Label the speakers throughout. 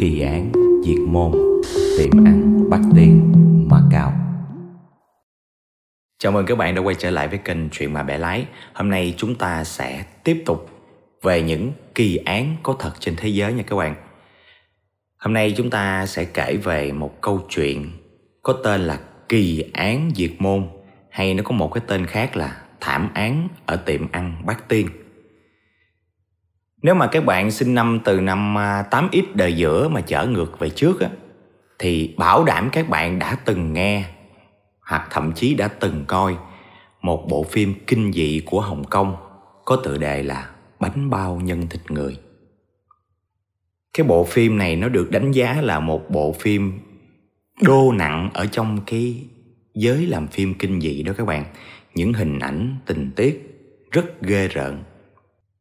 Speaker 1: Kỳ án, diệt môn, Tiệm ăn Bắc Tiên Macau Chào mừng các bạn đã quay trở lại với kênh Chuyện mà bẻ lái. Hôm nay chúng ta sẽ tiếp tục về những kỳ án có thật trên thế giới nha các bạn. Hôm nay chúng ta sẽ kể về một câu chuyện có tên là Kỳ án diệt môn, hay nó có một cái tên khác là Thảm án ở tiệm ăn Bát Tiên nếu mà các bạn sinh năm từ năm à, 8X đời giữa mà trở ngược về trước á, thì bảo đảm các bạn đã từng nghe hoặc thậm chí đã từng coi một bộ phim kinh dị của Hồng Kông có tựa đề là Bánh bao nhân thịt người. Cái bộ phim này nó được đánh giá là một bộ phim đô nặng ở trong cái giới làm phim kinh dị đó các bạn. Những hình ảnh, tình tiết rất ghê rợn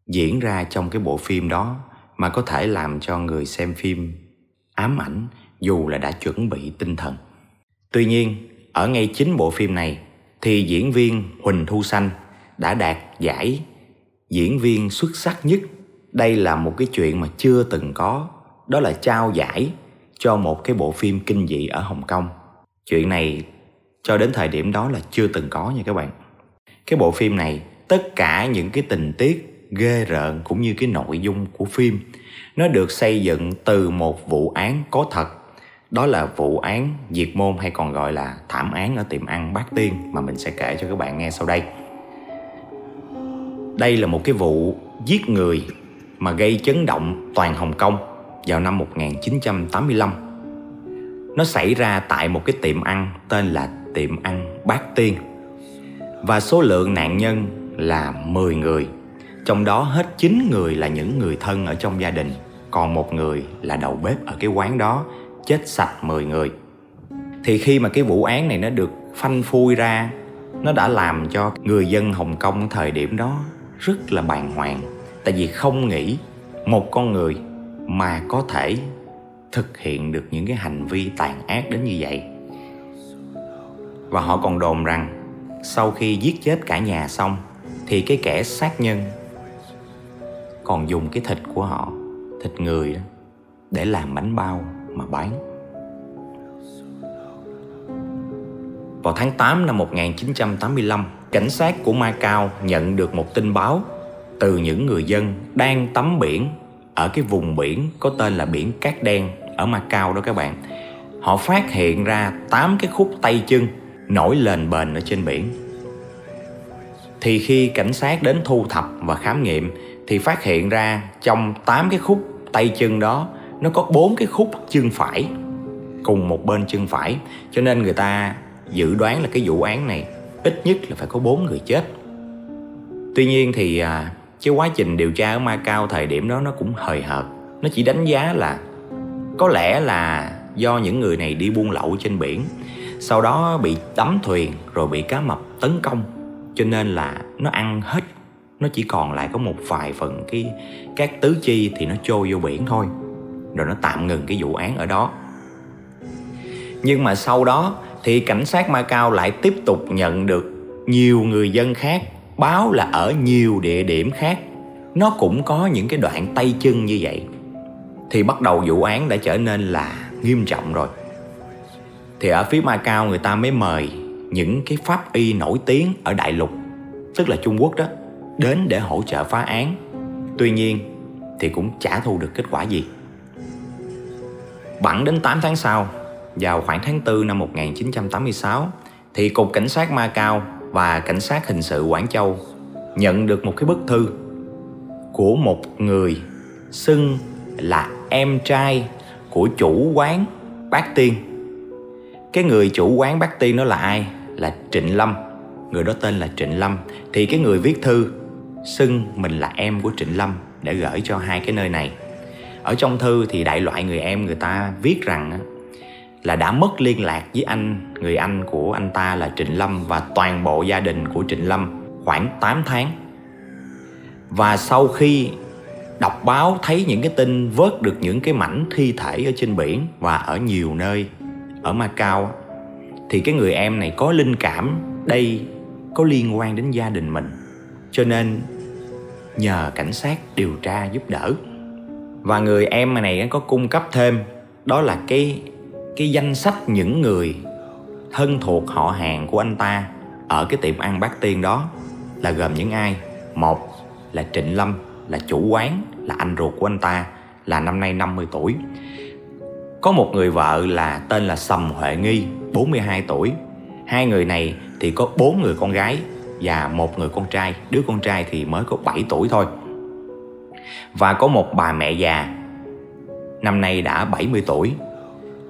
Speaker 1: diễn ra trong cái bộ phim đó mà có thể làm cho người xem phim ám ảnh dù là đã chuẩn bị tinh thần. Tuy nhiên, ở ngay chính bộ phim này thì diễn viên Huỳnh Thu Xanh đã đạt giải diễn viên xuất sắc nhất. Đây là một cái chuyện mà chưa từng có, đó là trao giải cho một cái bộ phim kinh dị ở Hồng Kông. Chuyện này cho đến thời điểm đó là chưa từng có nha các bạn. Cái bộ phim này tất cả những cái tình tiết ghê rợn cũng như cái nội dung của phim nó được xây dựng từ một vụ án có thật đó là vụ án diệt môn hay còn gọi là thảm án ở tiệm ăn Bát Tiên mà mình sẽ kể cho các bạn nghe sau đây. Đây là một cái vụ giết người mà gây chấn động toàn Hồng Kông vào năm 1985. Nó xảy ra tại một cái tiệm ăn tên là tiệm ăn Bát Tiên. Và số lượng nạn nhân là 10 người trong đó hết 9 người là những người thân ở trong gia đình. Còn một người là đầu bếp ở cái quán đó, Chết sạch 10 người. Thì khi mà cái vụ án này nó được phanh phui ra, Nó đã làm cho người dân Hồng Kông thời điểm đó rất là bàng hoàng. Tại vì không nghĩ một con người mà có thể thực hiện được những cái hành vi tàn ác đến như vậy. Và họ còn đồn rằng sau khi giết chết cả nhà xong, thì cái kẻ sát nhân còn dùng cái thịt của họ thịt người đó để làm bánh bao mà bán Vào tháng 8 năm 1985, cảnh sát của Macau nhận được một tin báo từ những người dân đang tắm biển ở cái vùng biển có tên là biển Cát Đen ở Macau đó các bạn. Họ phát hiện ra 8 cái khúc tay chân nổi lên bền ở trên biển. Thì khi cảnh sát đến thu thập và khám nghiệm thì phát hiện ra trong 8 cái khúc tay chân đó nó có bốn cái khúc chân phải cùng một bên chân phải. Cho nên người ta dự đoán là cái vụ án này ít nhất là phải có bốn người chết. Tuy nhiên thì à, cái quá trình điều tra ở Macau thời điểm đó nó cũng hời hợt. Nó chỉ đánh giá là có lẽ là do những người này đi buôn lậu trên biển sau đó bị đắm thuyền rồi bị cá mập tấn công. Cho nên là nó ăn hết nó chỉ còn lại có một vài phần cái, các tứ chi thì nó trôi vô biển thôi. Rồi nó tạm ngừng cái vụ án ở đó. Nhưng mà sau đó thì cảnh sát Macau lại tiếp tục nhận được nhiều người dân khác, báo là ở nhiều địa điểm khác. Nó cũng có những cái đoạn tay chân như vậy. Thì bắt đầu vụ án đã trở nên là nghiêm trọng rồi. Thì ở phía Macau người ta mới mời những cái pháp y nổi tiếng ở đại lục, tức là Trung Quốc đó đến để hỗ trợ phá án tuy nhiên, thì cũng chả thu được kết quả gì bẵng đến 8 tháng sau, vào khoảng tháng 4 năm 1986 thì Cục Cảnh sát Macau và Cảnh sát Hình sự Quảng Châu nhận được một cái bức thư của một người xưng là em trai của chủ quán Bát Tiên. Cái người chủ quán Bát Tiên đó là ai? Là Trịnh Lâm. Người đó tên là Trịnh Lâm. Thì cái người viết thư xưng mình là em của Trịnh Lâm để gửi cho hai cái nơi này. Ở trong thư thì đại loại người em người ta viết rằng là đã mất liên lạc với anh, người anh của anh ta là Trịnh Lâm và toàn bộ gia đình của Trịnh Lâm khoảng 8 tháng. Và sau khi đọc báo thấy những cái tin vớt được những cái mảnh thi thể ở trên biển và ở nhiều nơi ở Macau thì cái người em này có linh cảm đây có liên quan đến gia đình mình cho nên nhờ cảnh sát điều tra giúp đỡ. Và người em này có cung cấp thêm, đó là cái cái danh sách những người thân thuộc họ hàng của anh ta ở cái tiệm ăn bát tiên đó là gồm những ai? Một là Trịnh Lâm, là chủ quán, là anh ruột của anh ta, là năm nay 50 tuổi. Có một người vợ là, tên là Sầm Huệ Nghi 42 tuổi. Hai người này thì có bốn người con gái và một người con trai, đứa con trai thì mới có 7 tuổi thôi. Và có một bà mẹ già, năm nay đã 70 tuổi.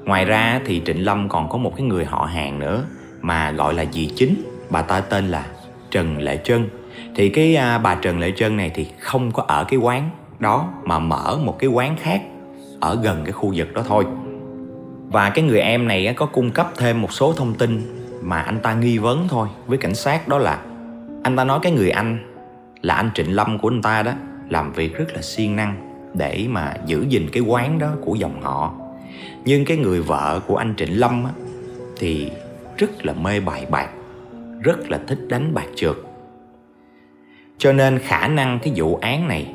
Speaker 1: Ngoài ra thì Trịnh Lâm còn có một cái người họ hàng nữa mà gọi là dì chính. Bà ta tên là Trần Lệ Trân. Thì cái à, bà Trần Lệ Trân này thì không có ở cái quán đó mà mở một cái quán khác ở gần cái khu vực đó thôi. Và cái người em này có cung cấp thêm một số thông tin mà anh ta nghi vấn thôi, với cảnh sát đó là anh ta nói cái người anh là anh Trịnh Lâm của anh ta đó làm việc rất là siêng năng để mà giữ gìn cái quán đó của dòng họ. Nhưng cái người vợ của anh Trịnh Lâm á, thì rất là mê bài bạc rất là thích đánh bạc trượt. Cho nên khả năng cái vụ án này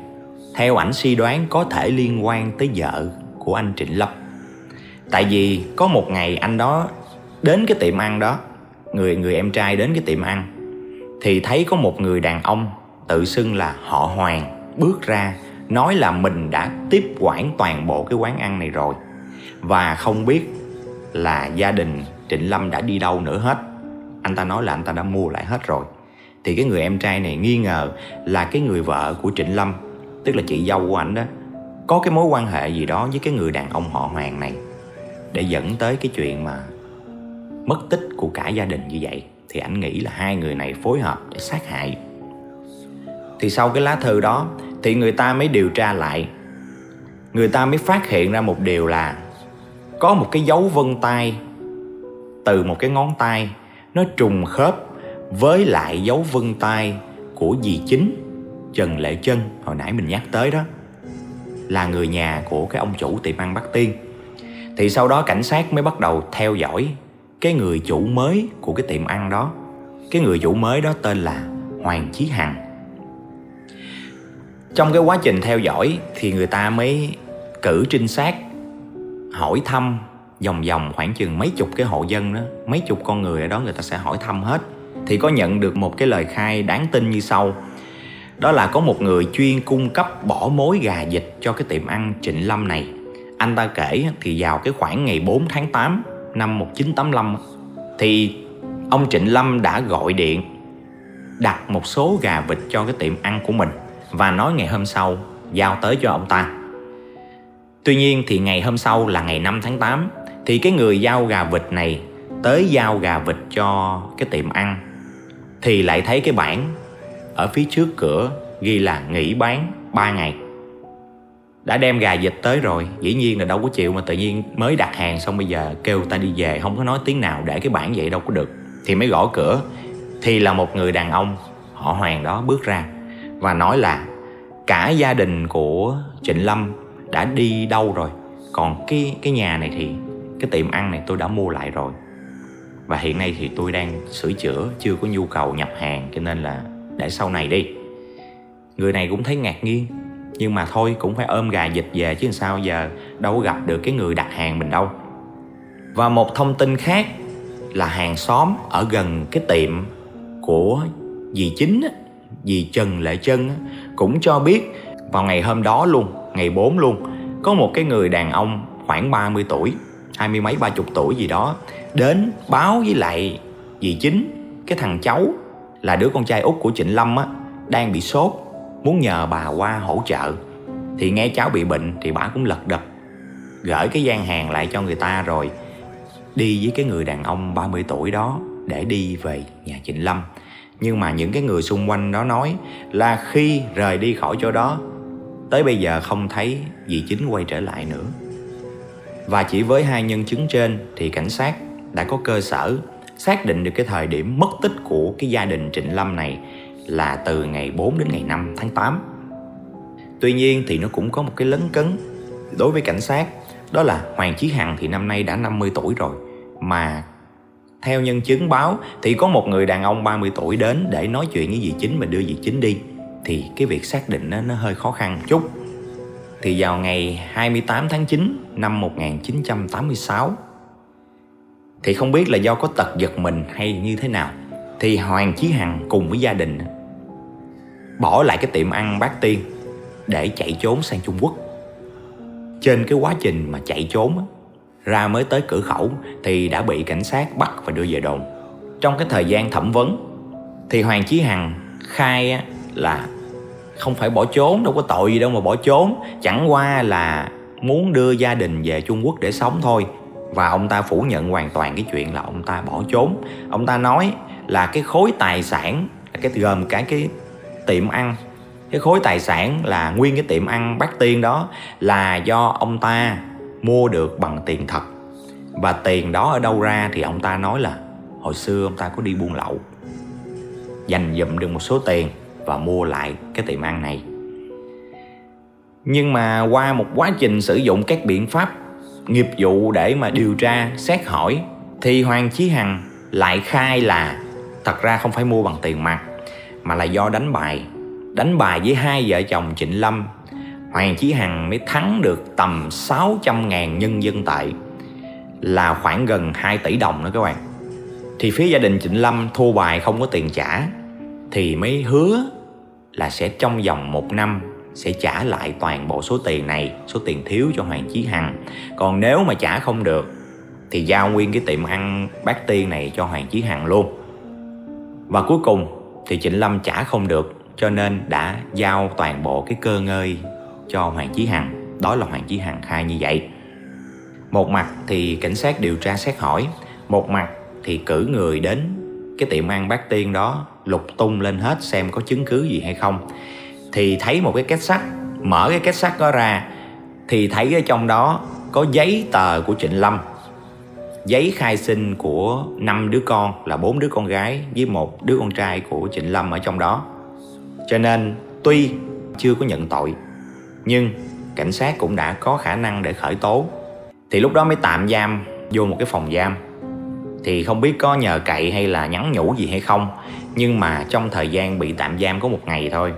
Speaker 1: theo ảnh suy đoán có thể liên quan tới vợ của anh Trịnh Lâm. Tại vì có một ngày anh đó đến cái tiệm ăn đó người người em trai đến cái tiệm ăn thì thấy có một người đàn ông tự xưng là họ Hoàng bước ra, nói là mình đã tiếp quản toàn bộ cái quán ăn này rồi. Và không biết là gia đình Trịnh Lâm đã đi đâu nữa hết. Anh ta nói là anh ta đã mua lại hết rồi. Thì cái người em trai này nghi ngờ là cái người vợ của Trịnh Lâm, tức là chị dâu của anh đó, có cái mối quan hệ gì đó với cái người đàn ông họ Hoàng này để dẫn tới cái chuyện mà mất tích của cả gia đình như vậy thì anh nghĩ là hai người này phối hợp để sát hại. Thì sau cái lá thư đó, thì người ta mới điều tra lại. Người ta mới phát hiện ra một điều là có một cái dấu vân tay từ một cái ngón tay, nó trùng khớp với lại dấu vân tay của dì chính, Trần Lệ Trân hồi nãy mình nhắc tới đó, là người nhà của cái ông chủ tiệm ăn Bắc Tiên. Thì sau đó cảnh sát mới bắt đầu theo dõi cái người chủ mới của cái tiệm ăn đó. Cái người chủ mới đó tên là Hoàng Chí Hằng. Trong cái quá trình theo dõi thì người ta mới cử trinh sát, hỏi thăm vòng vòng khoảng chừng mấy chục cái hộ dân đó, mấy chục con người ở đó người ta sẽ hỏi thăm hết. Thì có nhận được một cái lời khai đáng tin như sau. Đó là có một người chuyên cung cấp bỏ mối gà dịch cho cái tiệm ăn Trịnh Lâm này. Anh ta kể thì vào cái khoảng ngày 4 tháng 8 năm 1985 thì ông Trịnh Lâm đã gọi điện, đặt một số gà vịt cho cái tiệm ăn của mình và nói ngày hôm sau giao tới cho ông ta. Tuy nhiên thì ngày hôm sau là ngày 5 tháng 8 thì cái người giao gà vịt này tới giao gà vịt cho cái tiệm ăn, thì lại thấy cái bảng ở phía trước cửa ghi là nghỉ bán 3 ngày. Đã đem gà vịt tới rồi, dĩ nhiên là đâu có chịu mà tự nhiên mới đặt hàng xong bây giờ kêu ta đi về không có nói tiếng nào để cái bản vậy đâu có được. Thì mới gõ cửa. Thì là một người đàn ông họ Hoàng đó bước ra và nói là cả gia đình của Trịnh Lâm đã đi đâu rồi? Còn cái cái nhà này thì cái tiệm ăn này tôi đã mua lại rồi. Và hiện nay thì tôi đang sửa chữa chưa có nhu cầu nhập hàng cho nên là để sau này đi. Người này cũng thấy ngạc nhiên nhưng mà thôi cũng phải ôm gà dịch về chứ sao giờ đâu có gặp được cái người đặt hàng mình đâu. Và một thông tin khác là hàng xóm ở gần cái tiệm của dì chính dì Trần Lệ Trân cũng cho biết vào ngày hôm đó luôn, ngày 4 luôn, có một cái người đàn ông khoảng 30 tuổi, hai mươi mấy ba chục tuổi gì đó đến báo với lại dì chính cái thằng cháu là đứa con trai út của Trịnh Lâm á đang bị sốt muốn nhờ bà qua hỗ trợ, thì nghe cháu bị bệnh thì bà cũng lật đật, gửi cái gian hàng lại cho người ta rồi đi với cái người đàn ông 30 tuổi đó để đi về nhà Trịnh Lâm. Nhưng mà những cái người xung quanh đó nói là khi rời đi khỏi chỗ đó, tới bây giờ không thấy dì chính quay trở lại nữa. Và chỉ với hai nhân chứng trên thì cảnh sát đã có cơ sở xác định được cái thời điểm mất tích của cái gia đình Trịnh Lâm này là từ ngày 4 đến ngày 5 tháng 8. Tuy nhiên thì nó cũng có một cái lấn cấn đối với cảnh sát đó là Hoàng Chí Hằng thì năm nay đã 50 tuổi rồi mà theo nhân chứng báo thì có một người đàn ông 30 tuổi đến để nói chuyện với dì chính và đưa dì chính đi thì cái việc xác định nó, nó hơi khó khăn một chút thì vào ngày 28 tháng 9 năm 1986 thì không biết là do có tật giật mình hay như thế nào thì Hoàng Chí Hằng cùng với gia đình bỏ lại cái tiệm ăn bát tiên để chạy trốn sang Trung Quốc. Trên cái quá trình mà chạy trốn ra mới tới cửa khẩu thì đã bị cảnh sát bắt và đưa về đồn. Trong cái thời gian thẩm vấn thì Hoàng Chí Hằng khai là không phải bỏ trốn, đâu có tội gì đâu mà bỏ trốn chẳng qua là muốn đưa gia đình về Trung Quốc để sống thôi và ông ta phủ nhận hoàn toàn cái chuyện là ông ta bỏ trốn ông ta nói là cái khối tài sản cái gồm cả cái tiệm ăn. Cái khối tài sản là nguyên cái tiệm ăn bát tiên đó là do ông ta mua được bằng tiền thật. Và tiền đó ở đâu ra thì ông ta nói là hồi xưa ông ta có đi buôn lậu, dành dụm được một số tiền và mua lại cái tiệm ăn này. Nhưng mà qua một quá trình sử dụng các biện pháp nghiệp vụ để mà điều tra, xét hỏi, thì hoàng chí hằng lại khai là thật ra không phải mua bằng tiền mặt, mà là do đánh bài. Đánh bài với hai vợ chồng Trịnh Lâm, Hoàng Chí Hằng mới thắng được tầm 600 ngàn nhân dân tệ, là khoảng gần 2 tỷ đồng nữa các bạn. Thì phía gia đình Trịnh Lâm thua bài không có tiền trả, thì mới hứa là sẽ trong vòng một năm sẽ trả lại toàn bộ số tiền này, số tiền thiếu cho Hoàng Chí Hằng. Còn nếu mà trả không được, thì giao nguyên cái tiệm ăn bát tiên này cho Hoàng Chí Hằng luôn và cuối cùng thì Trịnh Lâm trả không được, cho nên đã giao toàn bộ cái cơ ngơi cho Hoàng Chí Hằng. Đó là Hoàng Chí Hằng khai như vậy. Một mặt thì cảnh sát điều tra xét hỏi, một mặt thì cử người đến cái tiệm ăn bát tiên đó lục tung lên hết xem có chứng cứ gì hay không. Thì thấy một cái két sắt, mở cái két sắt đó ra, thì thấy ở trong đó có giấy tờ của Trịnh Lâm giấy khai sinh của năm đứa con là bốn đứa con gái với một đứa con trai của Trịnh Lâm ở trong đó. Cho nên, tuy chưa có nhận tội, nhưng cảnh sát cũng đã có khả năng để khởi tố. Thì lúc đó mới tạm giam, vô một cái phòng giam. Thì không biết có nhờ cậy hay là nhắn nhủ gì hay không, nhưng mà trong thời gian bị tạm giam có một ngày thôi,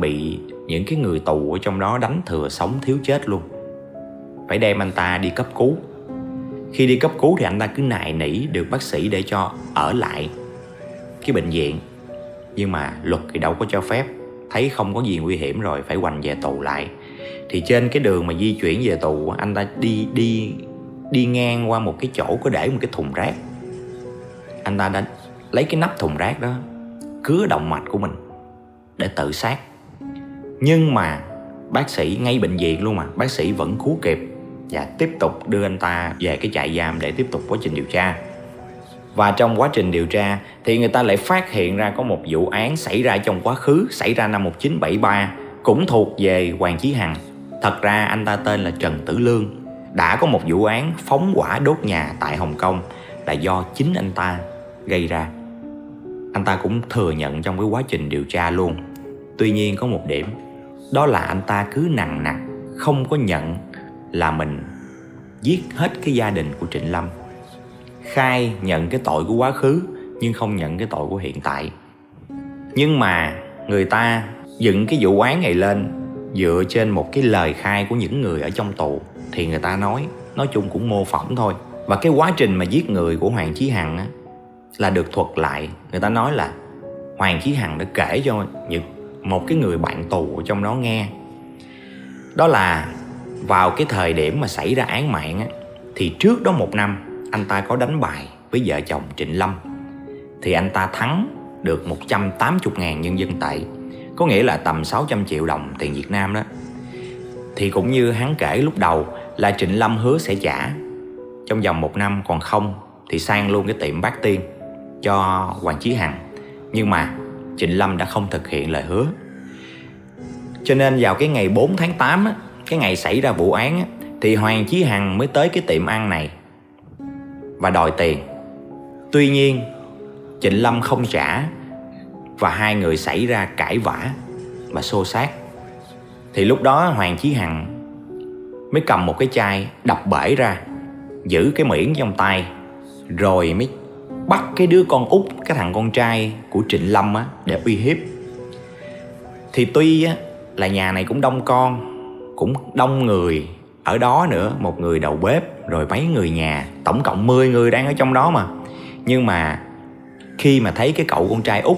Speaker 1: bị những cái người tù ở trong đó đánh thừa sống thiếu chết luôn. Phải đem anh ta đi cấp cứu khi đi cấp cứu thì anh ta cứ nài nỉ được bác sĩ để cho ở lại cái bệnh viện. Nhưng mà luật thì đâu có cho phép. Thấy không có gì nguy hiểm rồi, phải hoành về tù lại. Thì trên cái đường mà di chuyển về tù, anh ta đi đi đi ngang qua một cái chỗ có để một cái thùng rác. Anh ta đã lấy cái nắp thùng rác đó, cứa động mạch của mình để tự sát. Nhưng mà bác sĩ ngay bệnh viện luôn mà, bác sĩ vẫn cứu kịp và tiếp tục đưa anh ta về cái trại giam để tiếp tục quá trình điều tra. Và trong quá trình điều tra thì người ta lại phát hiện ra có một vụ án xảy ra trong quá khứ, xảy ra năm 1973 cũng thuộc về Hoàng Chí Hằng. Thật ra anh ta tên là Trần Tử Lương. Đã có một vụ án phóng hỏa đốt nhà tại Hồng Kông là do chính anh ta gây ra. Anh ta cũng thừa nhận trong cái quá trình điều tra luôn. Tuy nhiên có một điểm, đó là anh ta cứ nặng nặng không có nhận là mình giết hết cái gia đình của Trịnh Lâm. Khai nhận cái tội của quá khứ nhưng không nhận cái tội của hiện tại. Nhưng mà người ta dựng cái vụ án này lên dựa trên một cái lời khai của những người ở trong tù thì người ta nói nói chung cũng mô phỏng thôi. Và cái quá trình mà giết người của hoàng chí hằng á, là được thuật lại. Người ta nói là hoàng chí hằng đã kể cho những một cái người bạn tù ở trong đó nghe. Đó là vào cái thời điểm mà xảy ra án mạng á, thì trước đó một năm anh ta có đánh bài với vợ chồng Trịnh Lâm. Thì anh ta thắng được 180 ngàn nhân dân tệ có nghĩa là tầm 600 triệu đồng tiền Việt Nam đó. Thì cũng như hắn kể lúc đầu là Trịnh Lâm hứa sẽ trả. Trong vòng một năm còn không thì sang luôn cái tiệm bát tiên cho Hoàng Chí Hằng. Nhưng mà Trịnh Lâm đã không thực hiện lời hứa. Cho nên vào cái ngày 4 tháng 8 á, cái ngày xảy ra vụ án á, thì Hoàng Chí Hằng mới tới cái tiệm ăn này và đòi tiền. Tuy nhiên Trịnh Lâm không trả và hai người xảy ra cãi vã và xô xát. Thì lúc đó Hoàng Chí Hằng mới cầm một cái chai đập bể ra giữ cái miệng trong tay rồi mới bắt cái đứa con út cái thằng con trai của Trịnh Lâm á để uy hiếp. Thì tuy á là nhà này cũng đông con cũng đông người ở đó nữa, một người đầu bếp rồi mấy người nhà, tổng cộng 10 người đang ở trong đó mà. Nhưng mà khi mà thấy cái cậu con trai út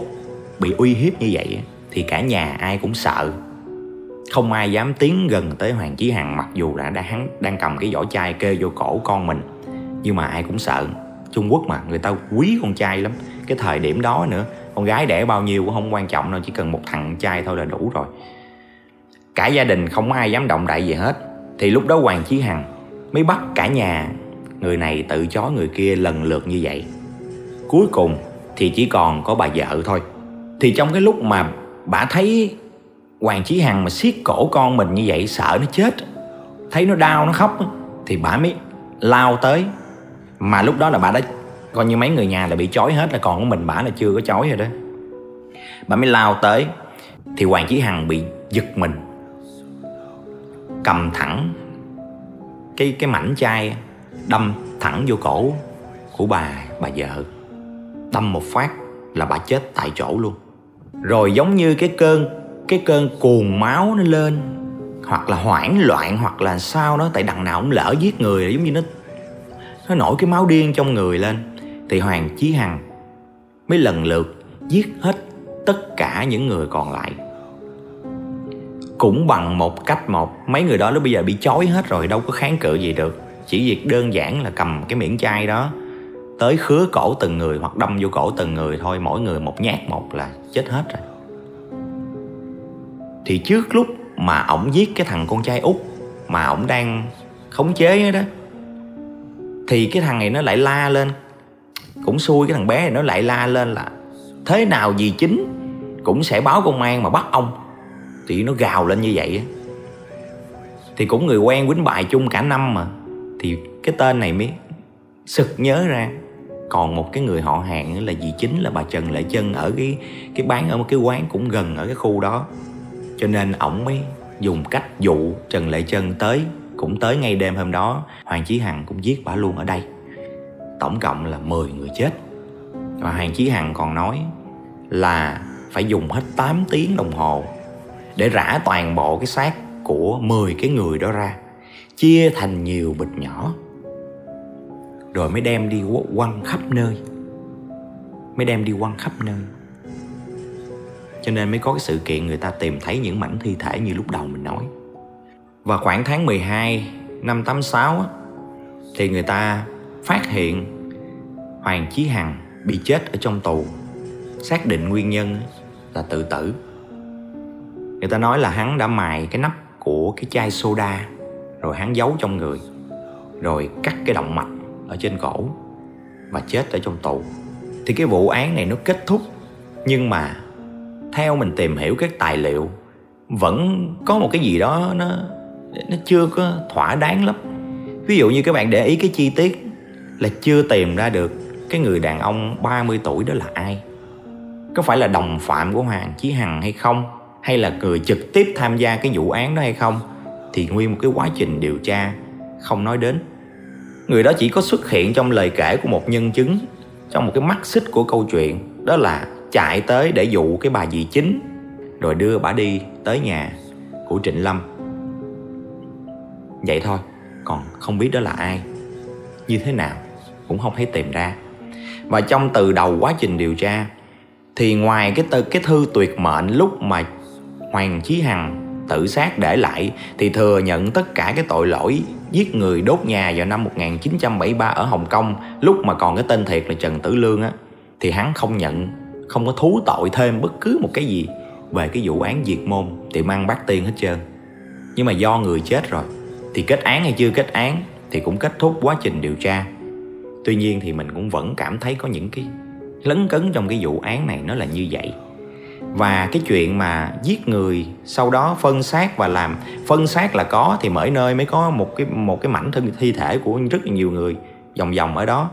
Speaker 1: bị uy hiếp như vậy thì cả nhà ai cũng sợ. Không ai dám tiến gần tới hoàng chí hằng, mặc dù đã hắn đang cầm cái vỏ chai kê vô cổ con mình. Nhưng mà ai cũng sợ. Trung quốc mà, người ta quý con trai lắm. Cái thời điểm đó nữa, con gái đẻ bao nhiêu cũng không quan trọng đâu, chỉ cần một thằng trai thôi là đủ rồi cả gia đình không ai dám động đậy gì hết. Thì lúc đó hoàng chí hằng mới bắt cả nhà. Người này tự chó người kia lần lượt như vậy. Cuối cùng thì chỉ còn có bà vợ thôi. Thì trong cái lúc mà bà thấy hoàng chí hằng mà siết cổ con mình như vậy, sợ nó chết, thấy nó đau, nó khóc, thì bà mới lao tới. Mà lúc đó là bà đã coi như mấy người nhà là bị chói hết là còn của mình bà là chưa có chói rồi đó. Bà mới lao tới. Thì hoàng chí hằng bị giật mình cầm thẳng cái cái mảnh chai, đâm thẳng vô cổ của bà bà vợ. Đâm một phát là bà chết tại chỗ luôn. Rồi giống như cái cơn cái cơn cuồng máu nó lên, hoặc là hoảng loạn, hoặc là sao đó, tại đằng nào cũng lỡ giết người, giống như nó nó nổi cái máu điên trong người lên. Thì hoàng chí hằng mới lần lượt giết hết tất cả những người còn lại cũng bằng một cách một. Mấy người đó lúc bây giờ bị chói hết rồi, đâu có kháng cự gì được. Chỉ việc đơn giản là cầm cái miệng chai đó tới khứa cổ từng người hoặc đâm vô cổ từng người thôi, mỗi người một nhát một là chết hết rồi. Thì trước lúc mà ổng giết cái thằng con trai út mà ổng đang khống chế đó, thì cái thằng này nó lại la lên. Cũng xui, cái thằng bé này nó lại la lên là thế nào gì chính cũng sẽ báo công an mà bắt ông thì nó gào lên như vậy thì cũng người quen quýnh bài chung cả năm mà. Thì cái tên này mới sực nhớ ra. Còn một cái người họ hàng là dì chính, là bà Trần Lệ Chân ở cái cái bán, ở một cái quán cũng gần ở cái khu đó. Cho nên ổng mới dùng cách dụ Trần Lệ Chân tới, cũng tới ngay đêm hôm đó. Hoàng Chí Hằng cũng giết bà luôn ở đây. Tổng cộng là 10 người chết. Và Hoàng Chí Hằng còn nói là phải dùng hết 8 tiếng đồng hồ để rã toàn bộ cái xác của 10 cái người đó ra chia thành nhiều bịch nhỏ rồi mới đem đi quăng khắp nơi mới đem đi quăng khắp nơi. Cho nên mới có cái sự kiện người ta tìm thấy những mảnh thi thể như lúc đầu mình nói. Và khoảng tháng 12 năm 86 á, thì người ta phát hiện Hoàng Chí Hằng bị chết ở trong tù. Xác định nguyên nhân là tự tử người ta nói là hắn đã mài cái nắp của cái chai soda, rồi hắn giấu trong người, rồi cắt cái động mạch ở trên cổ và chết ở trong tù thì cái vụ án này nó kết thúc, nhưng mà theo mình tìm hiểu các tài liệu, vẫn có một cái gì đó nó nó chưa có thỏa đáng lắm. Ví dụ như các bạn để ý cái chi tiết là chưa tìm ra được cái người đàn ông 30 tuổi đó là ai. Có phải là đồng phạm của Hoàng Chí Hằng hay không? Hay là người trực tiếp tham gia cái vụ án đó hay không thì nguyên một cái quá trình điều tra không nói đến. Người đó chỉ có xuất hiện trong lời kể của một nhân chứng trong một cái mắt xích của câu chuyện đó là chạy tới để dụ cái bà dì chính rồi đưa bà đi tới nhà của Trịnh Lâm. Vậy thôi còn không biết đó là ai. Như thế nào cũng không thấy tìm ra. Và trong từ đầu quá trình điều tra thì ngoài cái tờ, cái thư tuyệt mệnh lúc mà Hoàng Chí Hằng tự sát để lại thì thừa nhận tất cả cái tội lỗi giết người đốt nhà vào năm 1973 ở Hồng Kông, lúc mà còn cái tên thiệt là Trần Tử Lương á, thì hắn không nhận, không có thú tội thêm bất cứ một cái gì về cái vụ án diệt môn, tiệm ăn bát tiên hết trơn. Nhưng mà do người chết rồi, thì kết án hay chưa kết án thì cũng kết thúc quá trình điều tra. Tuy nhiên thì mình cũng vẫn cảm thấy có những cái lấn cấn trong cái vụ án này nó là như vậy và cái chuyện mà giết người, sau đó phân xác và làm, phân xác là có thì mỗi nơi mới có một cái một cái mảnh thân, thi thể của rất là nhiều người, vòng vòng ở đó.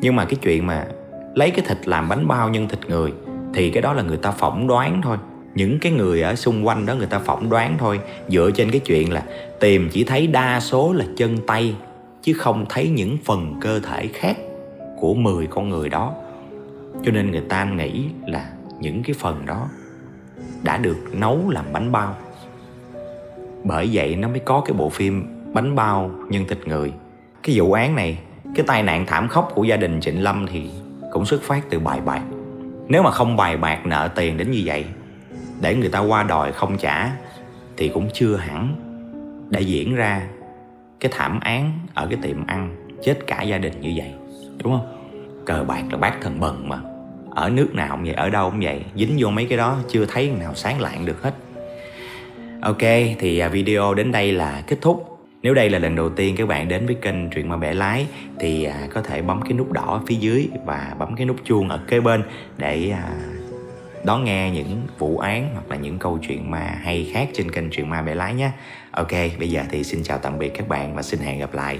Speaker 1: Nhưng mà cái chuyện mà lấy cái thịt làm bánh bao nhân thịt người, thì cái đó là người ta phỏng đoán thôi. Những cái người ở xung quanh đó người ta phỏng đoán thôi. Dựa trên cái chuyện là tìm chỉ thấy đa số là chân tay, chứ không thấy những phần cơ thể khác của 10 con người đó. Cho nên người ta nghĩ là những cái phần đó đã được nấu làm bánh bao. Bởi vậy nó mới có cái bộ phim bánh bao nhân thịt người. Cái vụ án này, cái tai nạn thảm khốc của gia đình trịnh lâm thì cũng xuất phát từ bài bạc. Nếu mà không bài bạc nợ tiền đến như vậy, để người ta qua đòi không trả thì cũng chưa hẳn đã diễn ra cái thảm án ở cái tiệm ăn chết cả gia đình như vậy, đúng không? Cờ bạc là bác thần bần mà ở nước nào cũng vậy ở đâu cũng vậy dính vô mấy cái đó chưa thấy nào sáng lạng được hết ok thì à, video đến đây là kết thúc nếu đây là lần đầu tiên các bạn đến với kênh Truyện Ma Bẻ Lái thì à, có thể bấm cái nút đỏ phía dưới và bấm cái nút chuông ở kế bên để à, đón nghe những vụ án hoặc là những câu chuyện ma hay khác trên kênh Truyện Ma Bẻ Lái nhé. Ok, bây giờ thì xin chào tạm biệt các bạn và xin hẹn gặp lại.